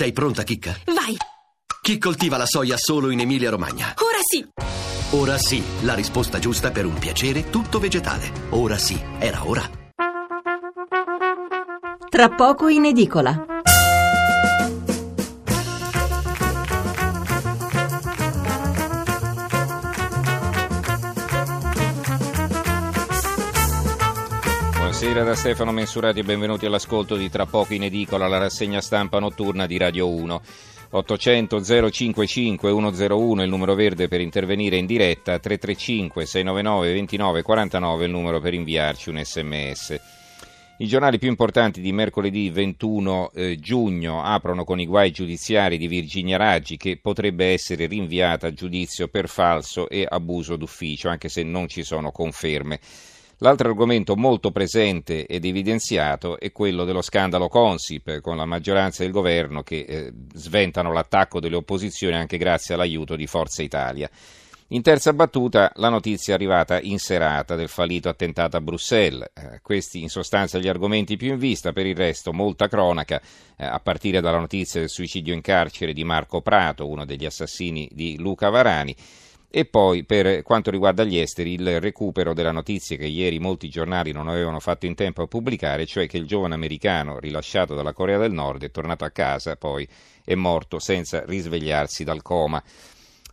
Sei pronta, Chicca? Vai! Chi coltiva la soia solo in Emilia-Romagna? Ora sì! Ora sì, la risposta giusta per un piacere tutto vegetale. Ora sì, era ora. Tra poco in edicola. Buonasera da Stefano Mensurati e benvenuti all'ascolto di Tra poco in edicola, la rassegna stampa notturna di Radio 1. 800 055 101 il numero verde per intervenire in diretta, 335 699 29 49 il numero per inviarci un sms. I giornali più importanti di mercoledì 21 eh, giugno aprono con i guai giudiziari di Virginia Raggi che potrebbe essere rinviata a giudizio per falso e abuso d'ufficio, anche se non ci sono conferme. L'altro argomento molto presente ed evidenziato è quello dello scandalo Consip, con la maggioranza del governo che eh, sventano l'attacco delle opposizioni anche grazie all'aiuto di Forza Italia. In terza battuta la notizia arrivata in serata del fallito attentato a Bruxelles. Eh, questi in sostanza gli argomenti più in vista, per il resto molta cronaca, eh, a partire dalla notizia del suicidio in carcere di Marco Prato, uno degli assassini di Luca Varani. E poi, per quanto riguarda gli esteri, il recupero della notizia che ieri molti giornali non avevano fatto in tempo a pubblicare, cioè che il giovane americano rilasciato dalla Corea del Nord è tornato a casa, poi è morto senza risvegliarsi dal coma.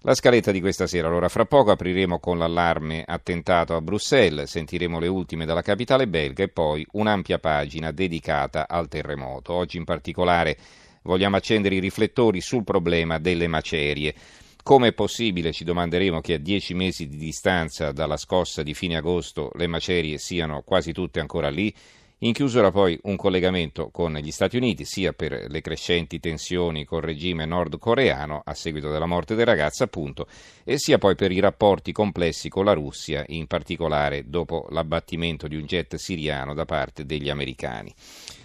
La scaletta di questa sera, allora fra poco apriremo con l'allarme attentato a Bruxelles, sentiremo le ultime dalla capitale belga e poi un'ampia pagina dedicata al terremoto. Oggi in particolare vogliamo accendere i riflettori sul problema delle macerie. Come è possibile, ci domanderemo, che a dieci mesi di distanza dalla scossa di fine agosto le macerie siano quasi tutte ancora lì? In chiusura poi un collegamento con gli Stati Uniti, sia per le crescenti tensioni col regime nordcoreano a seguito della morte del ragazzo, appunto, e sia poi per i rapporti complessi con la Russia, in particolare dopo l'abbattimento di un jet siriano da parte degli americani.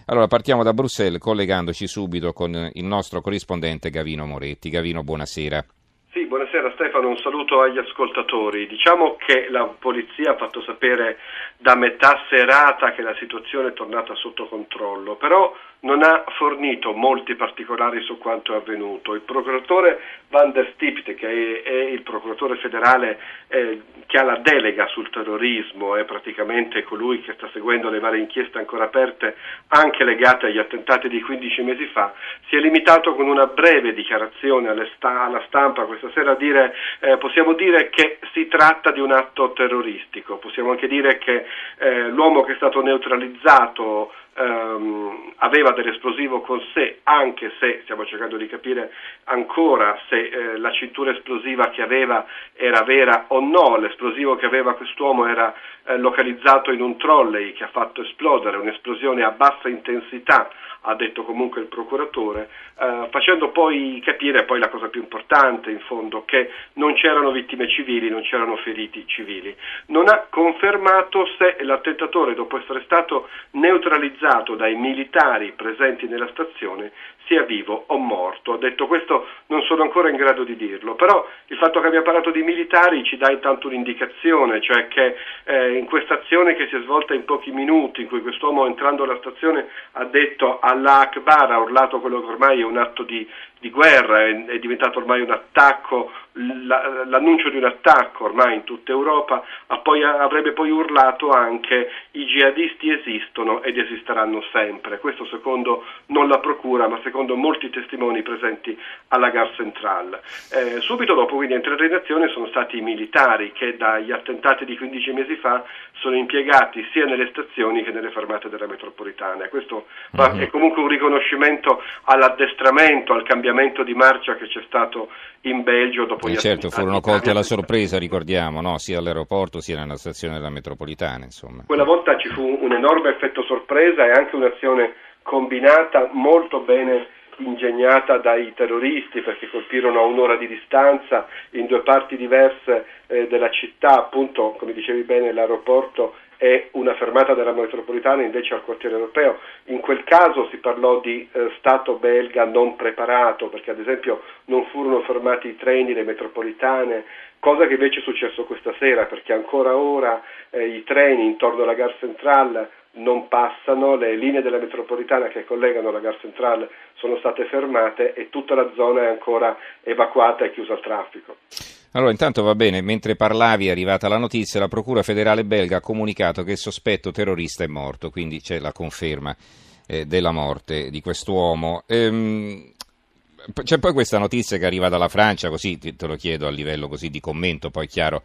Allora partiamo da Bruxelles collegandoci subito con il nostro corrispondente Gavino Moretti. Gavino, buonasera. Sì, buonasera Stefano, un saluto agli ascoltatori. Diciamo che la polizia ha fatto sapere da metà serata che la situazione è tornata sotto controllo, però non ha fornito molti particolari su quanto è avvenuto. Il procuratore Van der Stipt, che è, il procuratore federale eh, che ha la delega sul terrorismo, è praticamente colui che sta seguendo le varie inchieste ancora aperte, anche legate agli attentati di 15 mesi fa, si è limitato con una breve dichiarazione alla stampa questa sera a dire, eh, possiamo dire che si tratta di un atto terroristico, possiamo anche dire che eh, l'uomo che è stato neutralizzato ehm, aveva dell'esplosivo con sé, anche se stiamo cercando di capire ancora se eh, la cintura esplosiva che aveva era vera o no, l'esplosivo che aveva quest'uomo era eh, localizzato in un trolley che ha fatto esplodere, un'esplosione a bassa intensità ha detto comunque il procuratore, eh, facendo poi capire poi la cosa più importante in fondo, che non c'erano vittime civili, non c'erano feriti civili. Non ha confermato se l'attentatore, dopo essere stato neutralizzato dai militari presenti nella stazione, sia vivo o morto. Ha detto questo non sono ancora in grado di dirlo, però il fatto che abbia parlato di militari ci dà intanto un'indicazione, cioè che eh, in questa azione che si è svolta in pochi minuti, in cui quest'uomo entrando alla stazione ha detto Allah Akbar, ha urlato quello che ormai è un atto di, di guerra, è, è, diventato ormai un attacco, l'annuncio di un attacco ormai in tutta Europa, poi, avrebbe poi urlato anche i jihadisti esistono ed esisteranno sempre. Questo secondo non la procura, ma secondo molti testimoni presenti alla Gar Central. Eh, subito dopo quindi entrare in azione sono stati i militari che dagli attentati di 15 mesi fa sono impiegati sia nelle stazioni che nelle fermate della metropolitana. Questo mm-hmm. è comunque un riconoscimento all'addestramento, al cambiamento di marcia che c'è stato in Belgio dopo e gli certo, furono colti alla sorpresa, ricordiamo, no? sia all'aeroporto sia nella stazione della metropolitana. Insomma. Quella volta ci fu un enorme effetto sorpresa e anche un'azione combinata molto bene ingegnata dai terroristi perché colpirono a un'ora di distanza in due parti diverse eh, della città, appunto come dicevi bene l'aeroporto e una fermata della metropolitana invece al quartiere europeo. In quel caso si parlò di eh, Stato belga non preparato perché ad esempio non furono fermati i treni, le metropolitane, cosa che invece è successo questa sera perché ancora ora eh, i treni intorno alla Gar Central non passano, le linee della metropolitana che collegano la Gar Centrale sono state fermate e tutta la zona è ancora evacuata e chiusa al traffico. Allora, intanto va bene, mentre parlavi è arrivata la notizia, la Procura federale belga ha comunicato che il sospetto terrorista è morto, quindi c'è la conferma eh, della morte di quest'uomo. Ehm, c'è poi questa notizia che arriva dalla Francia, così te lo chiedo a livello di commento, poi chiaro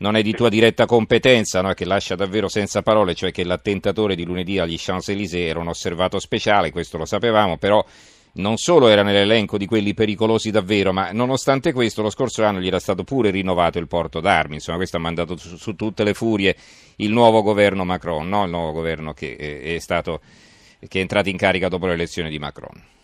non è di tua diretta competenza, no? che lascia davvero senza parole, cioè che l'attentatore di lunedì agli Champs-Élysées era un osservato speciale, questo lo sapevamo, però non solo era nell'elenco di quelli pericolosi davvero, ma nonostante questo lo scorso anno gli era stato pure rinnovato il porto d'armi, insomma questo ha mandato su, su tutte le furie il nuovo governo Macron, no? il nuovo governo che è, stato, che è entrato in carica dopo l'elezione di Macron.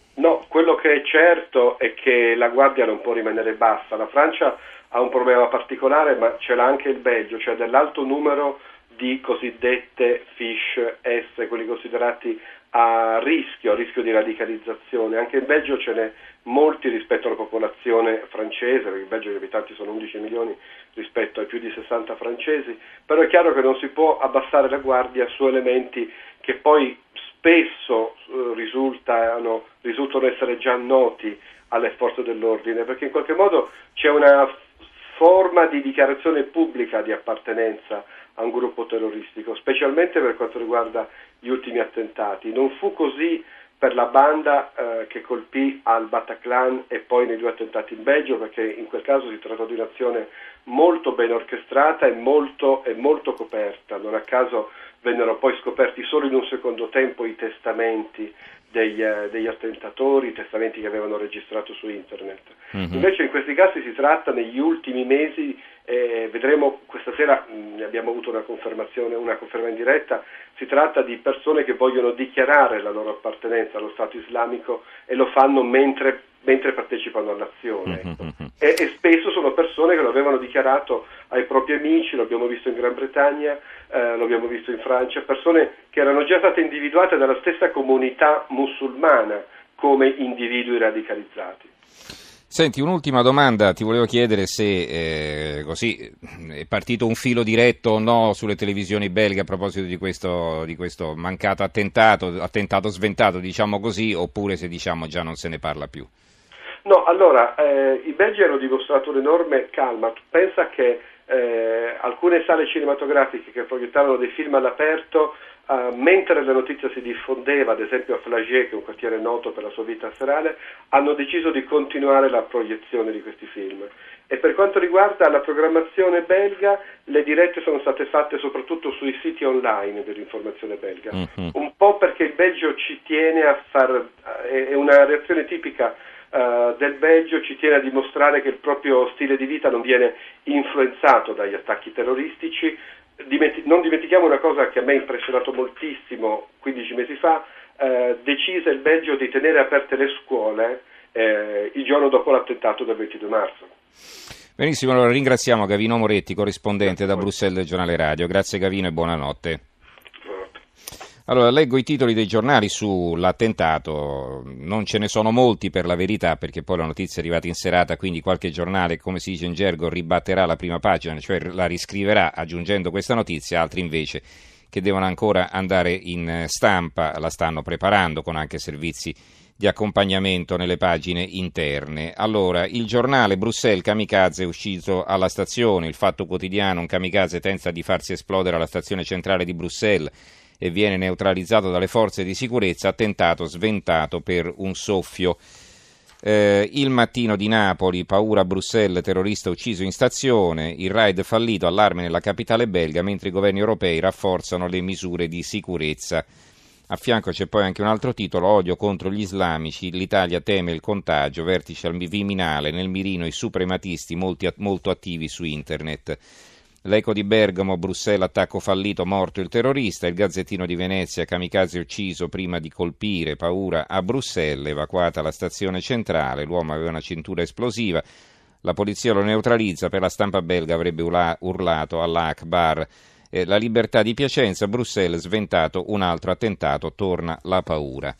Quello che è certo è che la guardia non può rimanere bassa, la Francia ha un problema particolare, ma ce l'ha anche il Belgio, cioè dell'alto numero di cosiddette fish S, quelli considerati a rischio, a rischio di radicalizzazione. Anche in Belgio ce n'è molti rispetto alla popolazione francese, perché in Belgio gli abitanti sono 11 milioni rispetto ai più di 60 francesi, però è chiaro che non si può abbassare la guardia su elementi che poi spesso eh, risultano, risultano essere già noti alle forze dell'ordine, perché in qualche modo c'è una forma di dichiarazione pubblica di appartenenza a un gruppo terroristico, specialmente per quanto riguarda gli ultimi attentati. Non fu così per la banda eh, che colpì al Bataclan e poi nei due attentati in Belgio, perché in quel caso si trattò di un'azione molto ben orchestrata e molto, e molto coperta. Non a caso vennero poi scoperti solo in un secondo tempo i testamenti degli, eh, degli, attentatori, i testamenti che avevano registrato su internet. Mm-hmm. Invece in questi casi si tratta negli ultimi mesi, eh, vedremo questa sera mh, abbiamo avuto una confermazione, una conferma in diretta, si tratta di persone che vogliono dichiarare la loro appartenenza allo Stato islamico e lo fanno mentre, mentre partecipano all'azione. Ecco. Mm-hmm. E, e spesso sono persone che lo avevano dichiarato ai propri amici, lo abbiamo visto in Gran Bretagna, eh, lo abbiamo visto in Francia, persone che erano già state individuate dalla stessa comunità musulmana come individui radicalizzati. Senti, un'ultima domanda, ti volevo chiedere se eh, così è partito un filo diretto o no sulle televisioni belghe a proposito di questo, di questo mancato attentato, attentato sventato, diciamo così, oppure se diciamo già non se ne parla più. No, allora, eh, i belgi hanno dimostrato un'enorme calma. Pensa che eh, alcune sale cinematografiche che proiettavano dei film all'aperto, eh, mentre la notizia si diffondeva, ad esempio a Flagier, che è un quartiere noto per la sua vita serale, hanno deciso di continuare la proiezione di questi film. E per quanto riguarda la programmazione belga, le dirette sono state fatte soprattutto sui siti online dell'informazione belga, mm-hmm. un po' perché il Belgio ci tiene a far, è una reazione tipica uh, del Belgio ci tiene a dimostrare che il proprio stile di vita non viene influenzato dagli attacchi terroristici. Dimenti- non dimentichiamo una cosa che a me ha impressionato moltissimo 15 mesi fa, uh, decise il Belgio di tenere aperte le scuole uh, il giorno dopo l'attentato del 22 marzo. Benissimo, allora ringraziamo Gavino Moretti, corrispondente da Bruxelles del giornale radio. Grazie Gavino e buonanotte. Allora, leggo i titoli dei giornali sull'attentato, non ce ne sono molti per la verità, perché poi la notizia è arrivata in serata, quindi qualche giornale, come si dice in gergo, ribatterà la prima pagina, cioè la riscriverà aggiungendo questa notizia, altri invece che devono ancora andare in stampa la stanno preparando con anche servizi di accompagnamento nelle pagine interne. Allora, il giornale Bruxelles Kamikaze è uscito alla stazione, il fatto quotidiano, un kamikaze tenta di farsi esplodere alla stazione centrale di Bruxelles e viene neutralizzato dalle forze di sicurezza, attentato sventato per un soffio. Eh, il mattino di Napoli, paura a Bruxelles, terrorista ucciso in stazione, il raid fallito, allarme nella capitale belga, mentre i governi europei rafforzano le misure di sicurezza. A fianco c'è poi anche un altro titolo, odio contro gli islamici, l'Italia teme il contagio, vertice al Viminale, nel mirino i suprematisti molti, molto attivi su internet. L'eco di Bergamo, Bruxelles, attacco fallito, morto il terrorista. Il Gazzettino di Venezia, kamikaze ucciso prima di colpire, paura a Bruxelles, evacuata la stazione centrale. L'uomo aveva una cintura esplosiva. La polizia lo neutralizza, per la stampa belga avrebbe urlato all'Akbar. Eh, la libertà di Piacenza, Bruxelles, sventato un altro attentato, torna la paura.